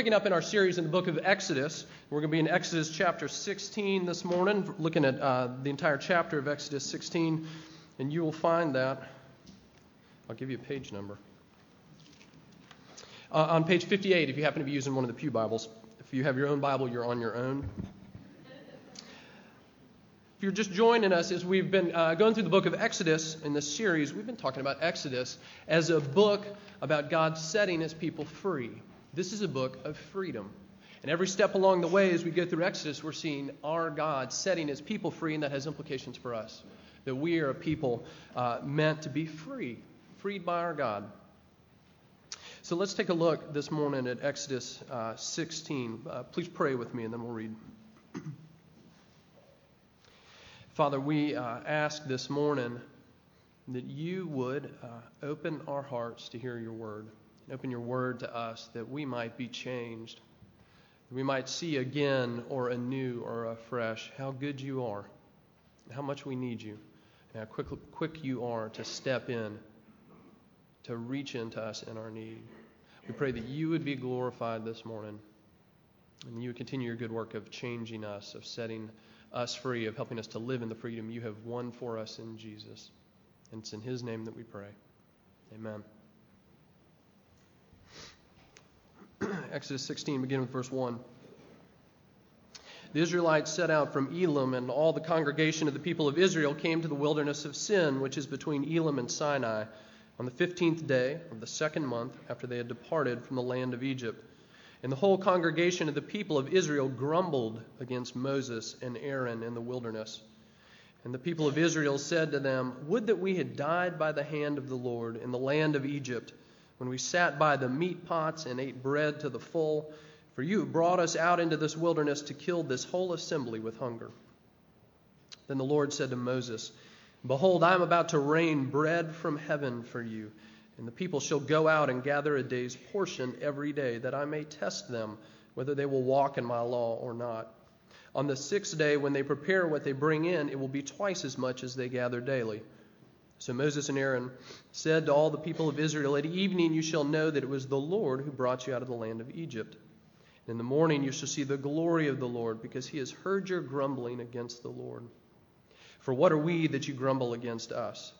picking up in our series in the book of Exodus. We're going to be in Exodus chapter 16 this morning, looking at uh, the entire chapter of Exodus 16, and you will find that. I'll give you a page number. Uh, on page 58, if you happen to be using one of the Pew Bibles. If you have your own Bible, you're on your own. If you're just joining us as we've been uh, going through the book of Exodus in this series, we've been talking about Exodus as a book about God setting his people free. This is a book of freedom. And every step along the way as we go through Exodus, we're seeing our God setting his people free, and that has implications for us. That we are a people uh, meant to be free, freed by our God. So let's take a look this morning at Exodus uh, 16. Uh, please pray with me, and then we'll read. Father, we uh, ask this morning that you would uh, open our hearts to hear your word. Open your word to us that we might be changed. That we might see again or anew or afresh how good you are, how much we need you, and how quick, quick you are to step in, to reach into us in our need. We pray that you would be glorified this morning, and you would continue your good work of changing us, of setting us free, of helping us to live in the freedom you have won for us in Jesus. And it's in his name that we pray. Amen. Exodus 16, beginning with verse 1. The Israelites set out from Elim, and all the congregation of the people of Israel came to the wilderness of Sin, which is between Elim and Sinai, on the fifteenth day of the second month after they had departed from the land of Egypt. And the whole congregation of the people of Israel grumbled against Moses and Aaron in the wilderness. And the people of Israel said to them, Would that we had died by the hand of the Lord in the land of Egypt when we sat by the meat pots and ate bread to the full, for you brought us out into this wilderness to kill this whole assembly with hunger. Then the Lord said to Moses, Behold, I am about to rain bread from heaven for you, and the people shall go out and gather a day's portion every day, that I may test them whether they will walk in my law or not. On the sixth day, when they prepare what they bring in, it will be twice as much as they gather daily. So Moses and Aaron said to all the people of Israel, At evening you shall know that it was the Lord who brought you out of the land of Egypt. And in the morning you shall see the glory of the Lord, because he has heard your grumbling against the Lord. For what are we that you grumble against us?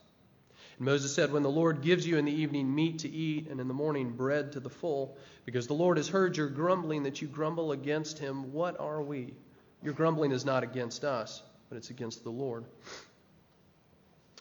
And Moses said, When the Lord gives you in the evening meat to eat, and in the morning bread to the full, because the Lord has heard your grumbling that you grumble against him, what are we? Your grumbling is not against us, but it's against the Lord.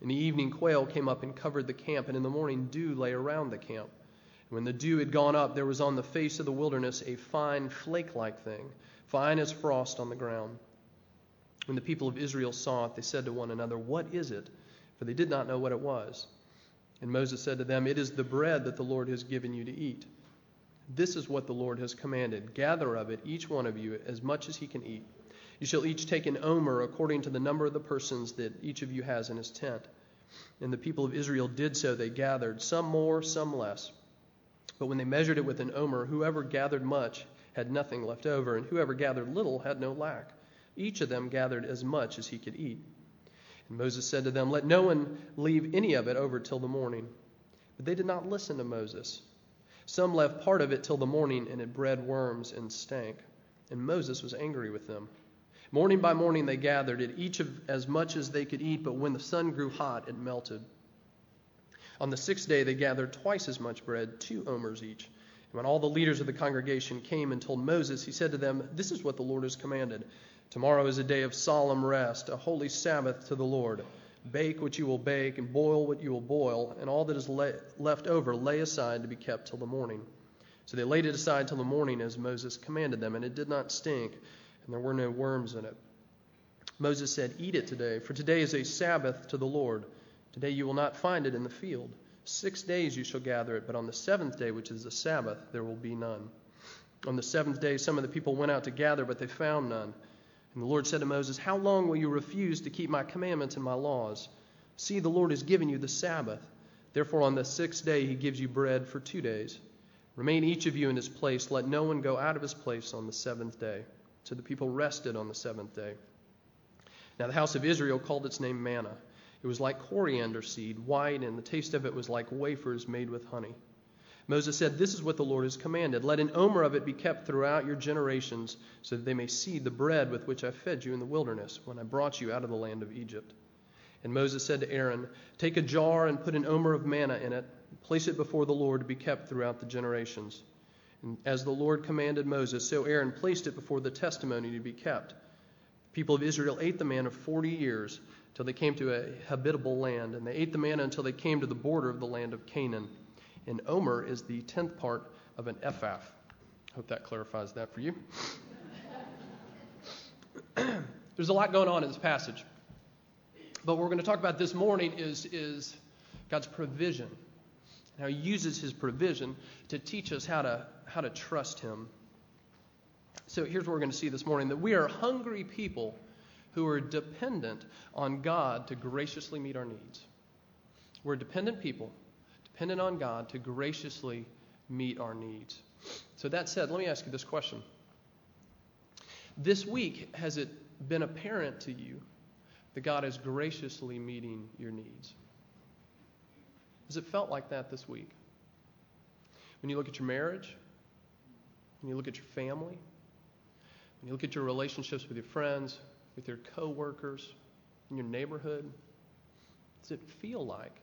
In the evening, quail came up and covered the camp, and in the morning, dew lay around the camp. And when the dew had gone up, there was on the face of the wilderness a fine flake like thing, fine as frost on the ground. When the people of Israel saw it, they said to one another, What is it? For they did not know what it was. And Moses said to them, It is the bread that the Lord has given you to eat. This is what the Lord has commanded gather of it, each one of you, as much as he can eat. You shall each take an omer according to the number of the persons that each of you has in his tent. And the people of Israel did so. They gathered, some more, some less. But when they measured it with an omer, whoever gathered much had nothing left over, and whoever gathered little had no lack. Each of them gathered as much as he could eat. And Moses said to them, Let no one leave any of it over till the morning. But they did not listen to Moses. Some left part of it till the morning, and it bred worms and stank. And Moses was angry with them. Morning by morning they gathered it, each of as much as they could eat, but when the sun grew hot, it melted. On the sixth day they gathered twice as much bread, two omers each. And when all the leaders of the congregation came and told Moses, he said to them, This is what the Lord has commanded. Tomorrow is a day of solemn rest, a holy Sabbath to the Lord. Bake what you will bake, and boil what you will boil, and all that is le- left over lay aside to be kept till the morning. So they laid it aside till the morning as Moses commanded them, and it did not stink and there were no worms in it. Moses said, Eat it today, for today is a Sabbath to the Lord. Today you will not find it in the field. Six days you shall gather it, but on the seventh day, which is the Sabbath, there will be none. On the seventh day, some of the people went out to gather, but they found none. And the Lord said to Moses, How long will you refuse to keep my commandments and my laws? See, the Lord has given you the Sabbath. Therefore, on the sixth day, he gives you bread for two days. Remain each of you in his place. Let no one go out of his place on the seventh day. So the people rested on the seventh day. Now, the house of Israel called its name manna. It was like coriander seed, white, and the taste of it was like wafers made with honey. Moses said, This is what the Lord has commanded. Let an omer of it be kept throughout your generations, so that they may see the bread with which I fed you in the wilderness when I brought you out of the land of Egypt. And Moses said to Aaron, Take a jar and put an omer of manna in it, place it before the Lord to be kept throughout the generations. As the Lord commanded Moses, so Aaron placed it before the testimony to be kept. The people of Israel ate the manna forty years, till they came to a habitable land, and they ate the manna until they came to the border of the land of Canaan. And Omer is the tenth part of an ephah. Hope that clarifies that for you. There's a lot going on in this passage. But what we're going to talk about this morning is, is God's provision. How he uses his provision to teach us how to, how to trust him. So here's what we're going to see this morning that we are hungry people who are dependent on God to graciously meet our needs. We're dependent people dependent on God to graciously meet our needs. So, that said, let me ask you this question. This week, has it been apparent to you that God is graciously meeting your needs? Has it felt like that this week? When you look at your marriage, when you look at your family, when you look at your relationships with your friends, with your coworkers, in your neighborhood, does it feel like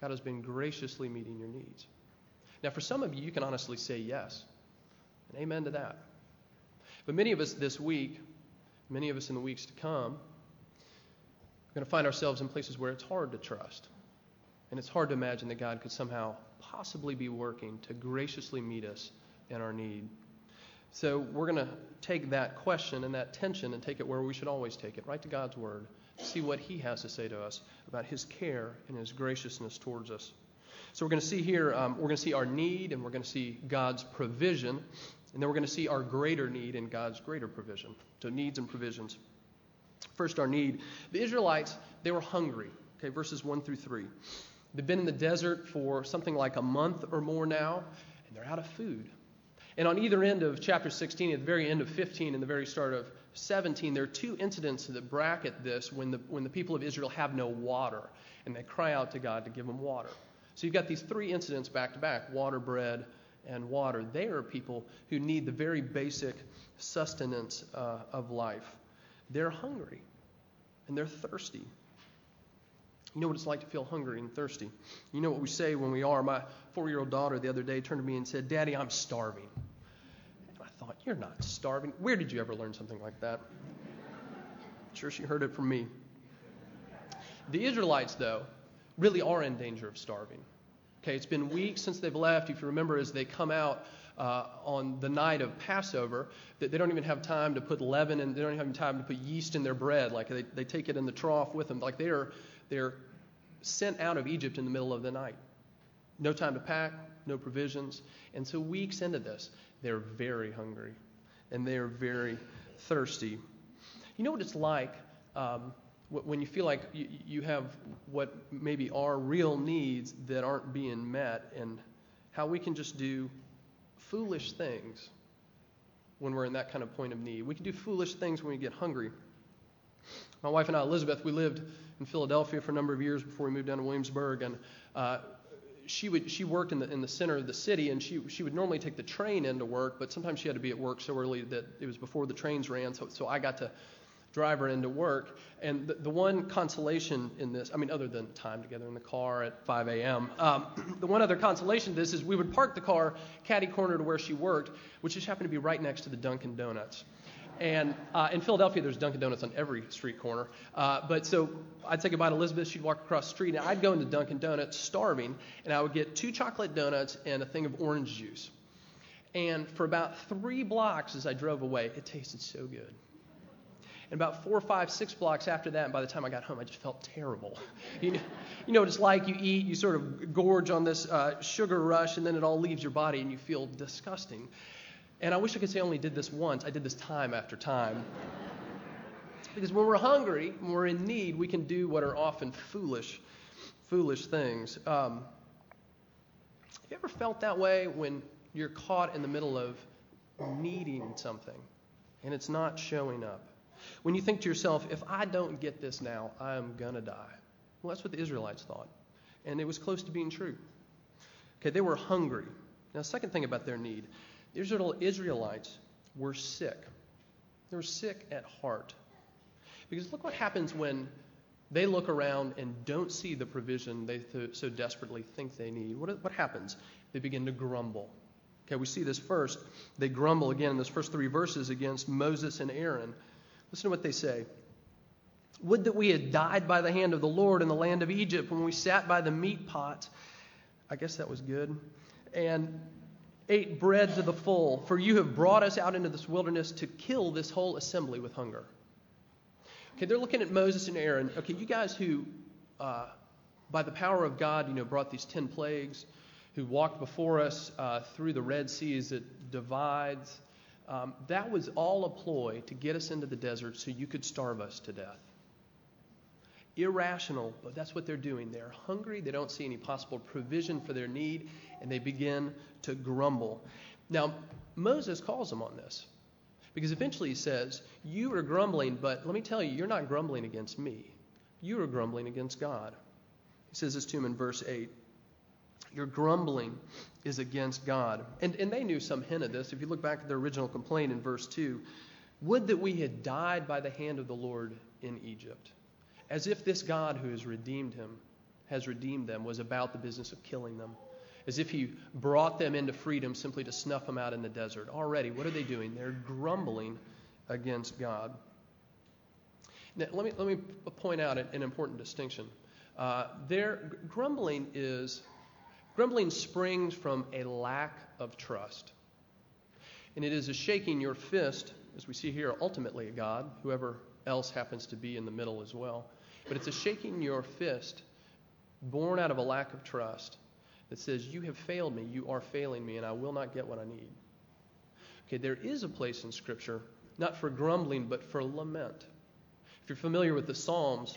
God has been graciously meeting your needs. Now, for some of you, you can honestly say yes. And amen to that. But many of us this week, many of us in the weeks to come, are going to find ourselves in places where it's hard to trust. And it's hard to imagine that God could somehow possibly be working to graciously meet us in our need. So we're going to take that question and that tension and take it where we should always take it, right to God's Word see what he has to say to us about his care and his graciousness towards us. So we're going to see here, um, we're going to see our need and we're going to see God's provision, and then we're going to see our greater need and God's greater provision. So needs and provisions. First, our need. The Israelites, they were hungry. Okay, verses 1 through 3. They've been in the desert for something like a month or more now, and they're out of food. And on either end of chapter 16, at the very end of 15, and the very start of 17, there are two incidents that bracket this when the, when the people of Israel have no water and they cry out to God to give them water. So you've got these three incidents back to back water, bread, and water. They are people who need the very basic sustenance uh, of life. They're hungry and they're thirsty. You know what it's like to feel hungry and thirsty. You know what we say when we are. My four year old daughter the other day turned to me and said, Daddy, I'm starving And I thought, You're not starving. Where did you ever learn something like that? I'm sure she heard it from me. The Israelites, though, really are in danger of starving. Okay, it's been weeks since they've left. If you remember, as they come out uh, on the night of Passover, that they don't even have time to put leaven and they don't even have time to put yeast in their bread. Like they, they take it in the trough with them. Like they're they're sent out of Egypt in the middle of the night. No time to pack, no provisions. And so weeks into this, they're very hungry and they're very thirsty. You know what it's like um, when you feel like you, you have what maybe are real needs that aren't being met, and how we can just do foolish things when we're in that kind of point of need. We can do foolish things when we get hungry. My wife and I, Elizabeth, we lived in Philadelphia for a number of years before we moved down to Williamsburg, and uh, she would she worked in the in the center of the city, and she she would normally take the train into work, but sometimes she had to be at work so early that it was before the trains ran. So so I got to drive her into work. And the, the one consolation in this, I mean, other than time together in the car at 5 a.m., um, the one other consolation in this is we would park the car caddy corner to where she worked, which just happened to be right next to the Dunkin' Donuts. And uh, in Philadelphia, there's Dunkin' Donuts on every street corner. Uh, but so I'd say goodbye to Elizabeth. She'd walk across the street, and I'd go into Dunkin' Donuts starving, and I would get two chocolate donuts and a thing of orange juice. And for about three blocks as I drove away, it tasted so good. And about four, five, six blocks after that, and by the time I got home, I just felt terrible. you, know, you know what it's like? You eat, you sort of gorge on this uh, sugar rush, and then it all leaves your body, and you feel disgusting. And I wish I could say I only did this once. I did this time after time. Because when we're hungry, when we're in need, we can do what are often foolish, foolish things. Um, have you ever felt that way when you're caught in the middle of needing something and it's not showing up? When you think to yourself, if I don't get this now, I'm going to die. Well, that's what the Israelites thought. And it was close to being true. Okay, they were hungry. Now, second thing about their need the Israelites were sick. They were sick at heart. Because look what happens when they look around and don't see the provision they th- so desperately think they need. What, what happens? They begin to grumble. Okay, we see this first. They grumble again in those first three verses against Moses and Aaron. Listen to what they say. Would that we had died by the hand of the Lord in the land of Egypt when we sat by the meat pot. I guess that was good. And ate bread to the full, for you have brought us out into this wilderness to kill this whole assembly with hunger. Okay, they're looking at Moses and Aaron. Okay, you guys who, uh, by the power of God, you know, brought these ten plagues, who walked before us uh, through the Red Sea as it divides. Um, that was all a ploy to get us into the desert so you could starve us to death. Irrational, but that's what they're doing. They're hungry, they don't see any possible provision for their need, and they begin to grumble. Now, Moses calls them on this because eventually he says, You are grumbling, but let me tell you, you're not grumbling against me. You are grumbling against God. He says this to him in verse 8 Your grumbling is against God. And, and they knew some hint of this. If you look back at their original complaint in verse 2, would that we had died by the hand of the Lord in Egypt. As if this God who has redeemed him, has redeemed them, was about the business of killing them. As if he brought them into freedom simply to snuff them out in the desert. Already, what are they doing? They're grumbling against God. Now, let me, let me point out an important distinction. Uh, their grumbling is Grumbling springs from a lack of trust. And it is a shaking your fist, as we see here, ultimately at God, whoever else happens to be in the middle as well. But it's a shaking your fist born out of a lack of trust that says, You have failed me, you are failing me, and I will not get what I need. Okay, there is a place in Scripture, not for grumbling, but for lament. If you're familiar with the Psalms,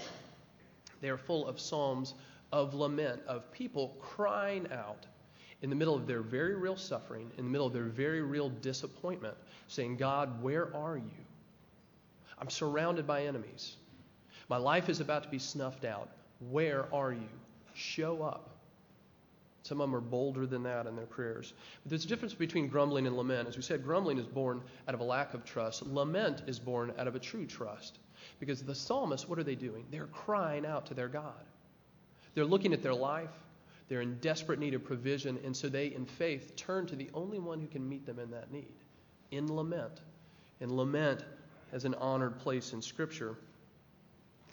they are full of psalms of lament, of people crying out in the middle of their very real suffering, in the middle of their very real disappointment, saying, God, where are you? I'm surrounded by enemies. My life is about to be snuffed out. Where are you? Show up. Some of them are bolder than that in their prayers. But there's a difference between grumbling and lament. As we said, grumbling is born out of a lack of trust, lament is born out of a true trust. Because the psalmists, what are they doing? They're crying out to their God. They're looking at their life, they're in desperate need of provision, and so they, in faith, turn to the only one who can meet them in that need in lament. And lament has an honored place in Scripture,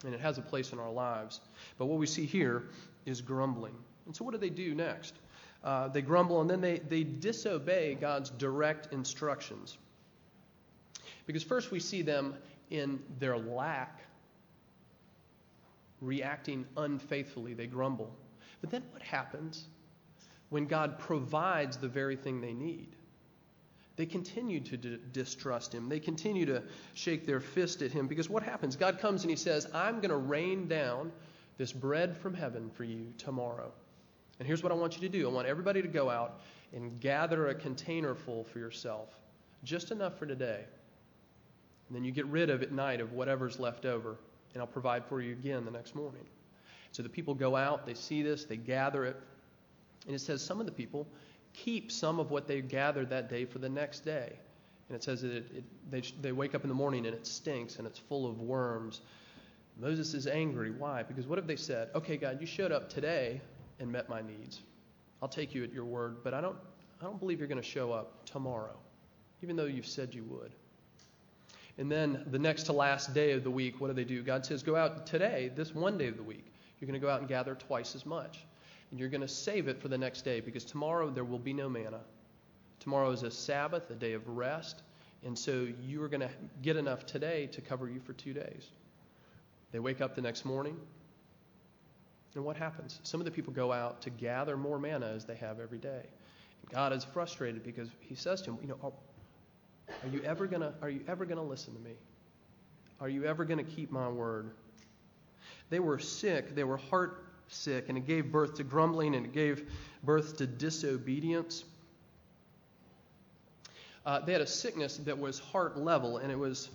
and it has a place in our lives. But what we see here is grumbling. And so, what do they do next? Uh, they grumble and then they, they disobey God's direct instructions. Because first we see them in their lack reacting unfaithfully. They grumble. But then what happens when God provides the very thing they need? They continue to d- distrust him. They continue to shake their fist at him because what happens? God comes and he says, I'm going to rain down this bread from heaven for you tomorrow. And here's what I want you to do I want everybody to go out and gather a container full for yourself, just enough for today. And then you get rid of at night of whatever's left over and I'll provide for you again the next morning. So the people go out, they see this, they gather it. And it says some of the people keep some of what they gathered that day for the next day. And it says that it, it, they, they wake up in the morning and it stinks and it's full of worms. Moses is angry. Why? Because what have they said? Okay, God, you showed up today and met my needs. I'll take you at your word, but I don't, I don't believe you're going to show up tomorrow, even though you've said you would. And then the next to last day of the week, what do they do? God says, Go out today, this one day of the week. You're going to go out and gather twice as much. And you're going to save it for the next day because tomorrow there will be no manna. Tomorrow is a Sabbath, a day of rest. And so you are going to get enough today to cover you for two days. They wake up the next morning. And what happens? Some of the people go out to gather more manna as they have every day. God is frustrated because he says to him, You know, are you ever gonna are you ever gonna listen to me? Are you ever going to keep my word? They were sick. They were heart sick, and it gave birth to grumbling and it gave birth to disobedience. Uh, they had a sickness that was heart level, and it was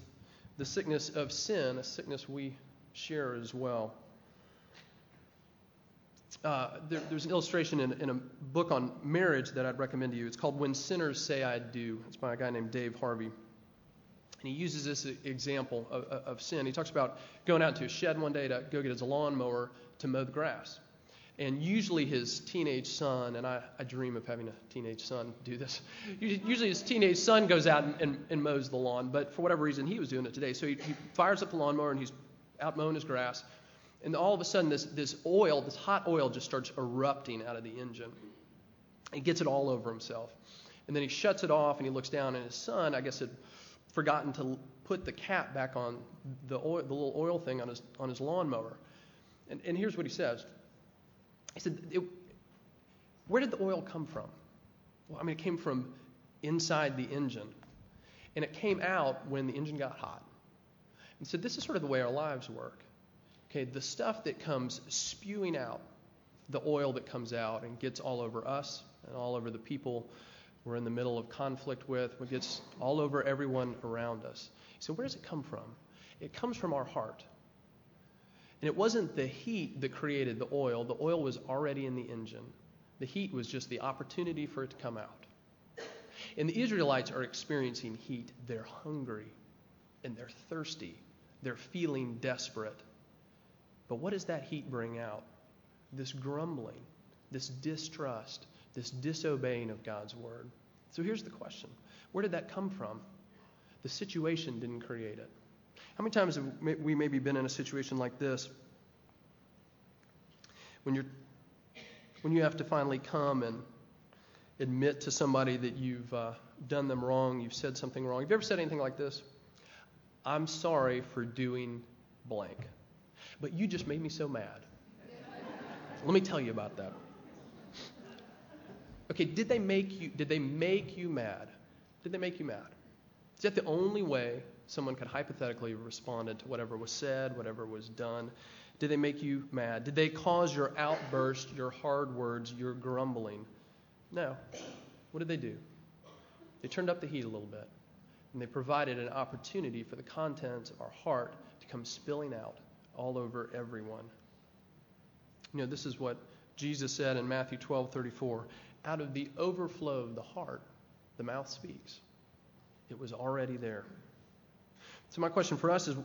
the sickness of sin, a sickness we share as well. Uh, there, there's an illustration in, in, a book on marriage that I'd recommend to you. It's called When Sinners Say I Do. It's by a guy named Dave Harvey. And he uses this example of, of sin. He talks about going out to a shed one day to go get his lawnmower to mow the grass. And usually his teenage son, and I, I, dream of having a teenage son do this. Usually his teenage son goes out and, and, and, mows the lawn, but for whatever reason he was doing it today. So he, he fires up the lawnmower and he's out mowing his grass. And all of a sudden this, this oil, this hot oil just starts erupting out of the engine. He gets it all over himself. And then he shuts it off and he looks down and his son, I guess, had forgotten to put the cap back on the, oil, the little oil thing on his, on his lawnmower. And, and here's what he says he said, Where did the oil come from? Well, I mean, it came from inside the engine. And it came out when the engine got hot. And so this is sort of the way our lives work. Okay, the stuff that comes spewing out, the oil that comes out and gets all over us and all over the people we're in the middle of conflict with, it gets all over everyone around us. So where does it come from? It comes from our heart. And it wasn't the heat that created the oil, the oil was already in the engine. The heat was just the opportunity for it to come out. And the Israelites are experiencing heat. They're hungry and they're thirsty. They're feeling desperate. But what does that heat bring out? This grumbling, this distrust, this disobeying of God's word. So here's the question Where did that come from? The situation didn't create it. How many times have we maybe been in a situation like this when you're when you have to finally come and admit to somebody that you've uh, done them wrong, you've said something wrong. Have you ever said anything like this? I'm sorry for doing blank, but you just made me so mad. Let me tell you about that. Okay, did they make you did they make you mad? Did they make you mad? Is that the only way someone could hypothetically have responded to whatever was said, whatever was done? Did they make you mad? Did they cause your outburst, your hard words, your grumbling? No. What did they do? They turned up the heat a little bit, and they provided an opportunity for the contents of our heart to come spilling out all over everyone. You know, this is what Jesus said in Matthew 12:34 out of the overflow of the heart, the mouth speaks. It was already there. So, my question for us is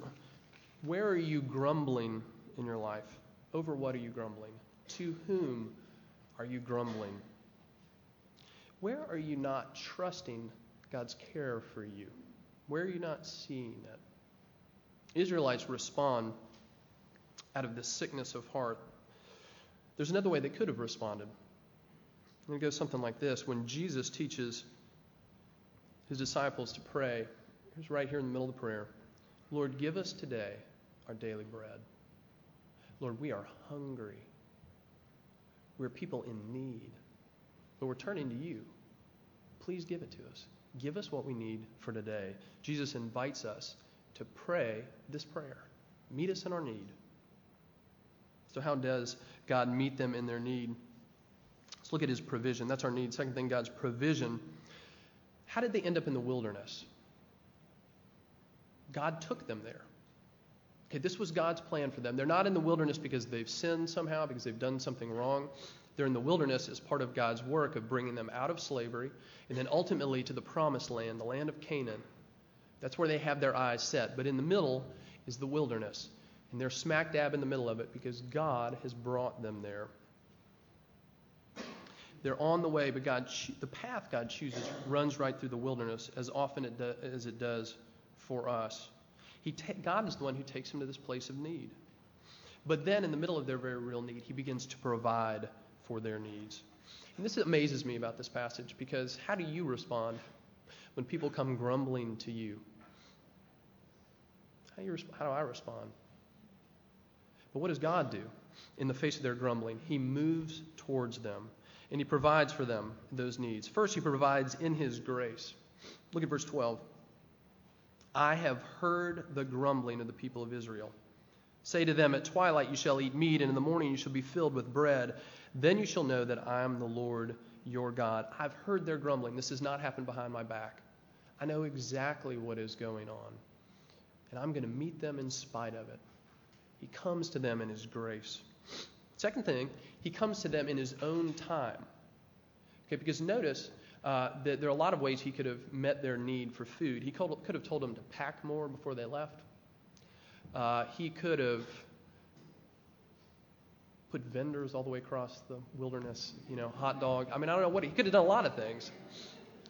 where are you grumbling in your life? Over what are you grumbling? To whom are you grumbling? Where are you not trusting God's care for you? Where are you not seeing it? Israelites respond out of this sickness of heart. There's another way they could have responded. It goes something like this When Jesus teaches his disciples to pray, here's right here in the middle of the prayer Lord, give us today our daily bread. Lord, we are hungry. We're people in need. But we're turning to you. Please give it to us. Give us what we need for today. Jesus invites us to pray this prayer. Meet us in our need. So, how does God meet them in their need? Let's look at his provision. That's our need. Second thing, God's provision. How did they end up in the wilderness? God took them there. Okay, this was God's plan for them. They're not in the wilderness because they've sinned somehow, because they've done something wrong. They're in the wilderness as part of God's work of bringing them out of slavery and then ultimately to the promised land, the land of Canaan. That's where they have their eyes set. But in the middle is the wilderness. And they're smack dab in the middle of it because God has brought them there. They're on the way, but God, the path God chooses runs right through the wilderness as often it do, as it does for us. He ta- God is the one who takes them to this place of need. But then, in the middle of their very real need, He begins to provide for their needs. And this amazes me about this passage because how do you respond when people come grumbling to you? How do, you resp- how do I respond? But what does God do in the face of their grumbling? He moves towards them and he provides for them those needs. First, he provides in his grace. Look at verse 12. I have heard the grumbling of the people of Israel. Say to them, At twilight you shall eat meat, and in the morning you shall be filled with bread. Then you shall know that I am the Lord your God. I've heard their grumbling. This has not happened behind my back. I know exactly what is going on. And I'm going to meet them in spite of it. He comes to them in His grace. Second thing, He comes to them in His own time. Okay, because notice uh, that there are a lot of ways He could have met their need for food. He could have told them to pack more before they left. Uh, he could have put vendors all the way across the wilderness, you know, hot dog. I mean, I don't know what he could have done a lot of things.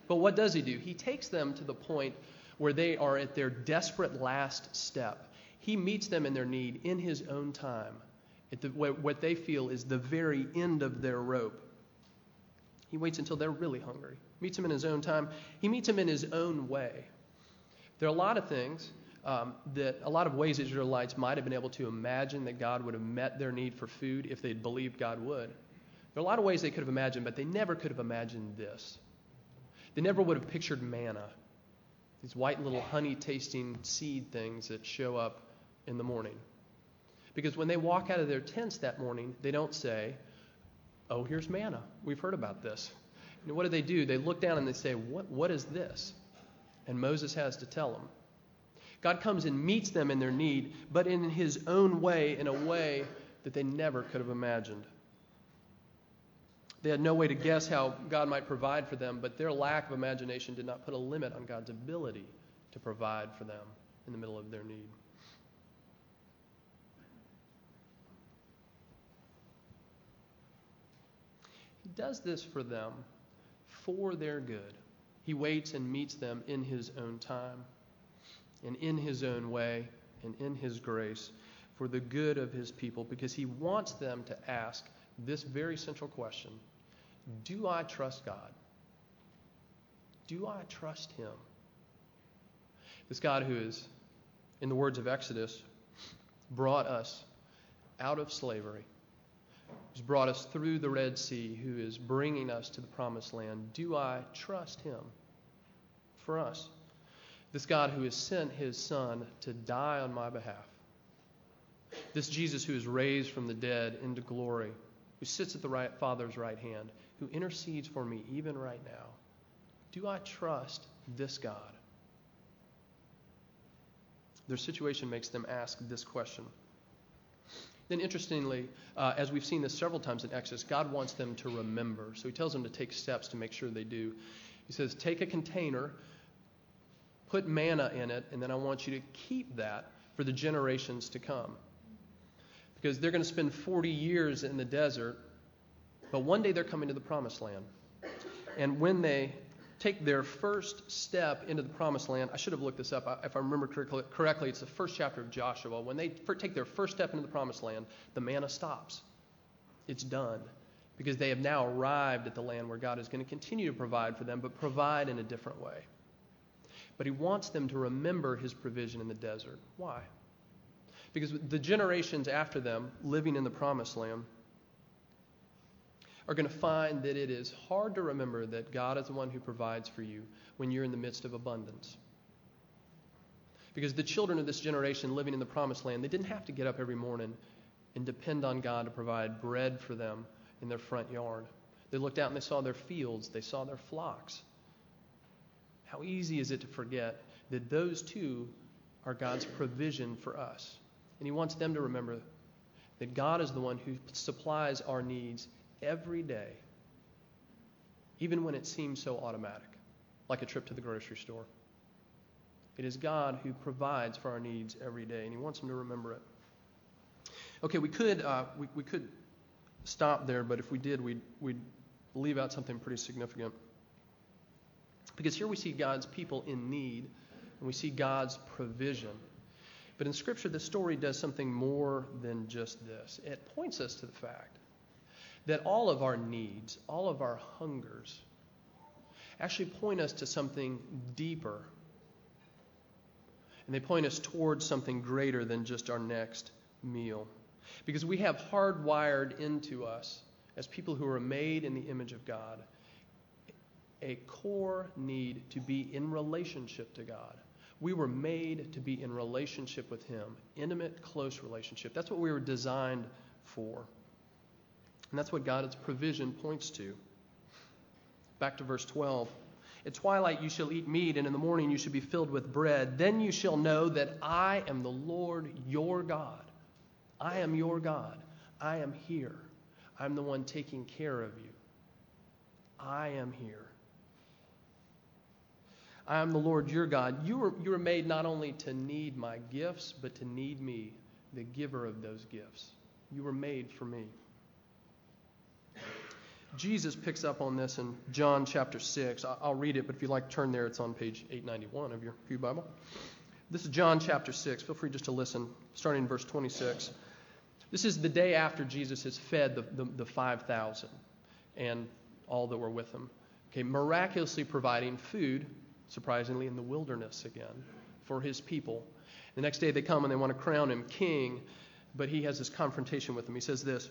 But what does he do? He takes them to the point where they are at their desperate last step. He meets them in their need in his own time, at the, what they feel is the very end of their rope. He waits until they're really hungry. Meets him in his own time. He meets him in his own way. There are a lot of things um, that a lot of ways Israelites might have been able to imagine that God would have met their need for food if they'd believed God would. There are a lot of ways they could have imagined, but they never could have imagined this. They never would have pictured manna, these white little honey tasting seed things that show up in the morning. Because when they walk out of their tents that morning, they don't say, Oh, here's manna. We've heard about this. And what do they do? They look down and they say, What, what is this? And Moses has to tell them. God comes and meets them in their need, but in his own way, in a way that they never could have imagined. They had no way to guess how God might provide for them, but their lack of imagination did not put a limit on God's ability to provide for them in the middle of their need. He does this for them for their good. He waits and meets them in his own time and in his own way and in his grace for the good of his people because he wants them to ask this very central question Do I trust God? Do I trust him? This God who is, in the words of Exodus, brought us out of slavery, who's brought us through the Red Sea, who is bringing us to the promised land, do I trust him for us? This God who has sent his Son to die on my behalf. This Jesus who is raised from the dead into glory, who sits at the right, Father's right hand, who intercedes for me even right now. Do I trust this God? Their situation makes them ask this question. Then, interestingly, uh, as we've seen this several times in Exodus, God wants them to remember. So he tells them to take steps to make sure they do. He says, Take a container put manna in it, and then I want you to keep that for the generations to come. Because they're going to spend 40 years in the desert, but one day they're coming to the promised land. And when they take their first step into the promised land, I should have looked this up. If I remember correctly, it's the first chapter of Joshua. When they take their first step into the promised land, the manna stops. It's done. Because they have now arrived at the land where God is going to continue to provide for them, but provide in a different way. But he wants them to remember his provision in the desert. Why? Because the generations after them, living in the promised land, are going to find that it is hard to remember that God is the one who provides for you when you're in the midst of abundance. Because the children of this generation living in the promised land, they didn't have to get up every morning and depend on God to provide bread for them in their front yard. They looked out and they saw their fields, they saw their flocks. How easy is it to forget that those two are God's provision for us? And He wants them to remember that God is the one who supplies our needs every day, even when it seems so automatic, like a trip to the grocery store. It is God who provides for our needs every day, and He wants them to remember it. Okay, we could uh, we, we could stop there, but if we did, we'd, we'd leave out something pretty significant. Because here we see God's people in need, and we see God's provision. But in Scripture, the story does something more than just this. It points us to the fact that all of our needs, all of our hungers, actually point us to something deeper. And they point us towards something greater than just our next meal. Because we have hardwired into us, as people who are made in the image of God, a core need to be in relationship to God. We were made to be in relationship with Him, intimate, close relationship. That's what we were designed for. And that's what God's provision points to. Back to verse 12. At twilight you shall eat meat, and in the morning you shall be filled with bread. Then you shall know that I am the Lord your God. I am your God. I am here. I'm the one taking care of you. I am here. I am the Lord your God. You were, you were made not only to need my gifts, but to need me, the giver of those gifts. You were made for me. Jesus picks up on this in John chapter 6. I'll read it, but if you'd like turn there, it's on page 891 of your Pew Bible. This is John chapter 6. Feel free just to listen, starting in verse 26. This is the day after Jesus has fed the, the, the 5,000 and all that were with him. Okay, miraculously providing food, surprisingly, in the wilderness again for his people. The next day they come and they want to crown him king, but he has this confrontation with them. He says this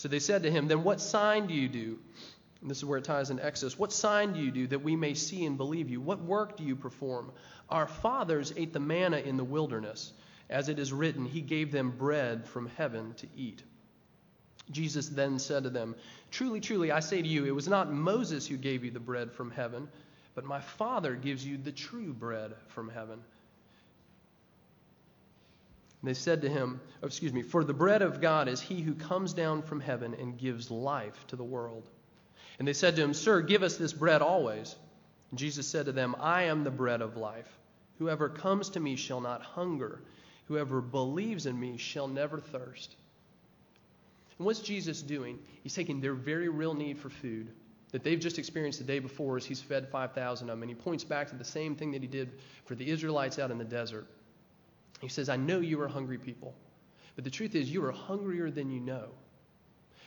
So they said to him, Then what sign do you do? And this is where it ties in Exodus. What sign do you do that we may see and believe you? What work do you perform? Our fathers ate the manna in the wilderness. As it is written, He gave them bread from heaven to eat. Jesus then said to them, Truly, truly, I say to you, it was not Moses who gave you the bread from heaven, but my Father gives you the true bread from heaven. And they said to him, oh, excuse me, for the bread of God is he who comes down from heaven and gives life to the world. And they said to him, Sir, give us this bread always. And Jesus said to them, I am the bread of life. Whoever comes to me shall not hunger. Whoever believes in me shall never thirst. And what's Jesus doing? He's taking their very real need for food that they've just experienced the day before as he's fed 5,000 of them. And he points back to the same thing that he did for the Israelites out in the desert. He says, I know you are hungry people, but the truth is, you are hungrier than you know.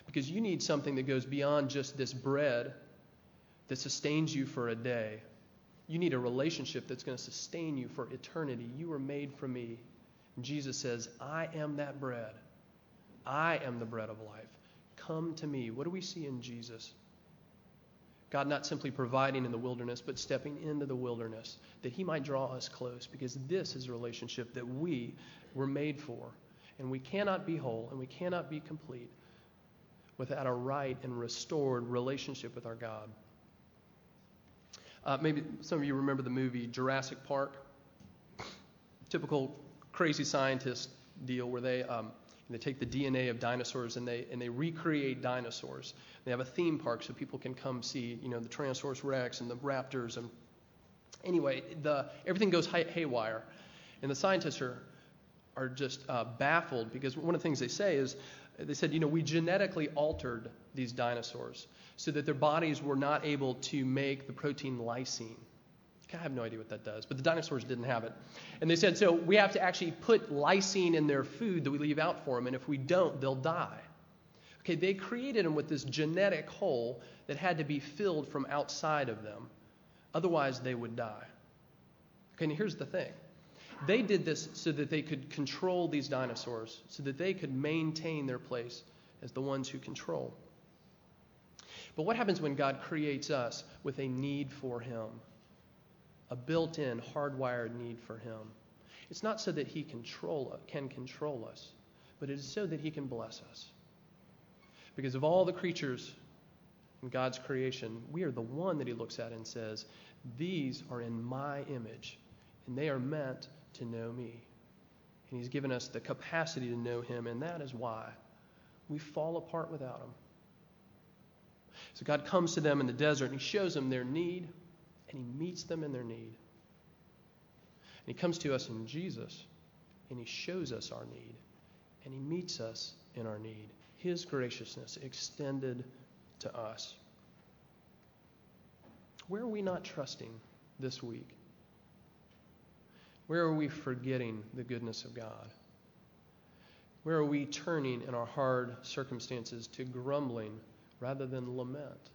Because you need something that goes beyond just this bread that sustains you for a day. You need a relationship that's going to sustain you for eternity. You were made for me. And Jesus says, I am that bread. I am the bread of life. Come to me. What do we see in Jesus? God not simply providing in the wilderness, but stepping into the wilderness that He might draw us close, because this is a relationship that we were made for. And we cannot be whole and we cannot be complete without a right and restored relationship with our God. Uh, maybe some of you remember the movie Jurassic Park. Typical crazy scientist deal where they um, they take the DNA of dinosaurs and they and they recreate dinosaurs. They have a theme park so people can come see, you know, the Tyrannosaurus Rex and the raptors and anyway, the everything goes hay- haywire, and the scientists are are just uh, baffled because one of the things they say is they said, you know, we genetically altered these dinosaurs so that their bodies were not able to make the protein lysine. I have no idea what that does, but the dinosaurs didn't have it. And they said, so we have to actually put lysine in their food that we leave out for them, and if we don't, they'll die. Okay, they created them with this genetic hole that had to be filled from outside of them. Otherwise, they would die. Okay, and here's the thing they did this so that they could control these dinosaurs, so that they could maintain their place as the ones who control. But what happens when God creates us with a need for Him? A built in, hardwired need for Him. It's not so that He control, can control us, but it is so that He can bless us. Because of all the creatures in God's creation, we are the one that He looks at and says, These are in my image, and they are meant to know me. And He's given us the capacity to know Him, and that is why we fall apart without Him. So God comes to them in the desert and He shows them their need, and He meets them in their need. And He comes to us in Jesus, and He shows us our need, and He meets us in our need. His graciousness extended to us. Where are we not trusting this week? Where are we forgetting the goodness of God? Where are we turning in our hard circumstances to grumbling rather than lament?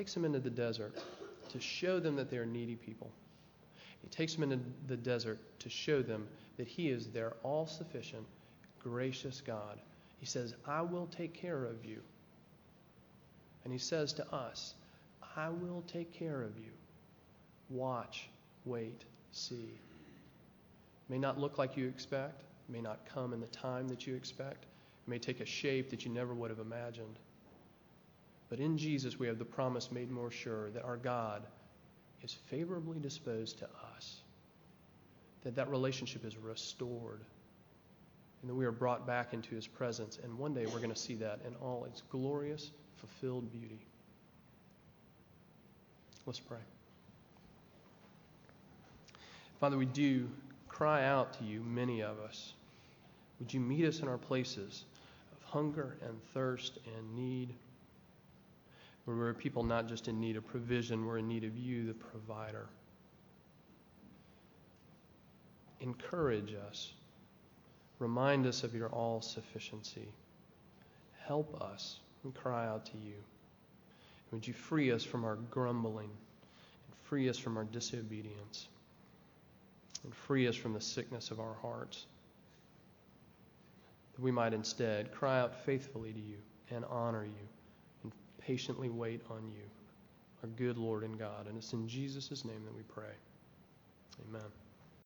Takes them into the desert to show them that they are needy people. He takes them into the desert to show them that He is their all sufficient, gracious God. He says, I will take care of you. And He says to us, I will take care of you. Watch, wait, see. May not look like you expect, may not come in the time that you expect, may take a shape that you never would have imagined. But in Jesus, we have the promise made more sure that our God is favorably disposed to us, that that relationship is restored, and that we are brought back into his presence. And one day we're going to see that in all its glorious, fulfilled beauty. Let's pray. Father, we do cry out to you, many of us. Would you meet us in our places of hunger and thirst and need? We're people not just in need of provision, we're in need of you, the provider. Encourage us. Remind us of your all sufficiency. Help us. We cry out to you. Would you free us from our grumbling and free us from our disobedience and free us from the sickness of our hearts? That we might instead cry out faithfully to you and honor you and patiently wait on you, our good Lord and God. And it's in Jesus' name that we pray. Amen.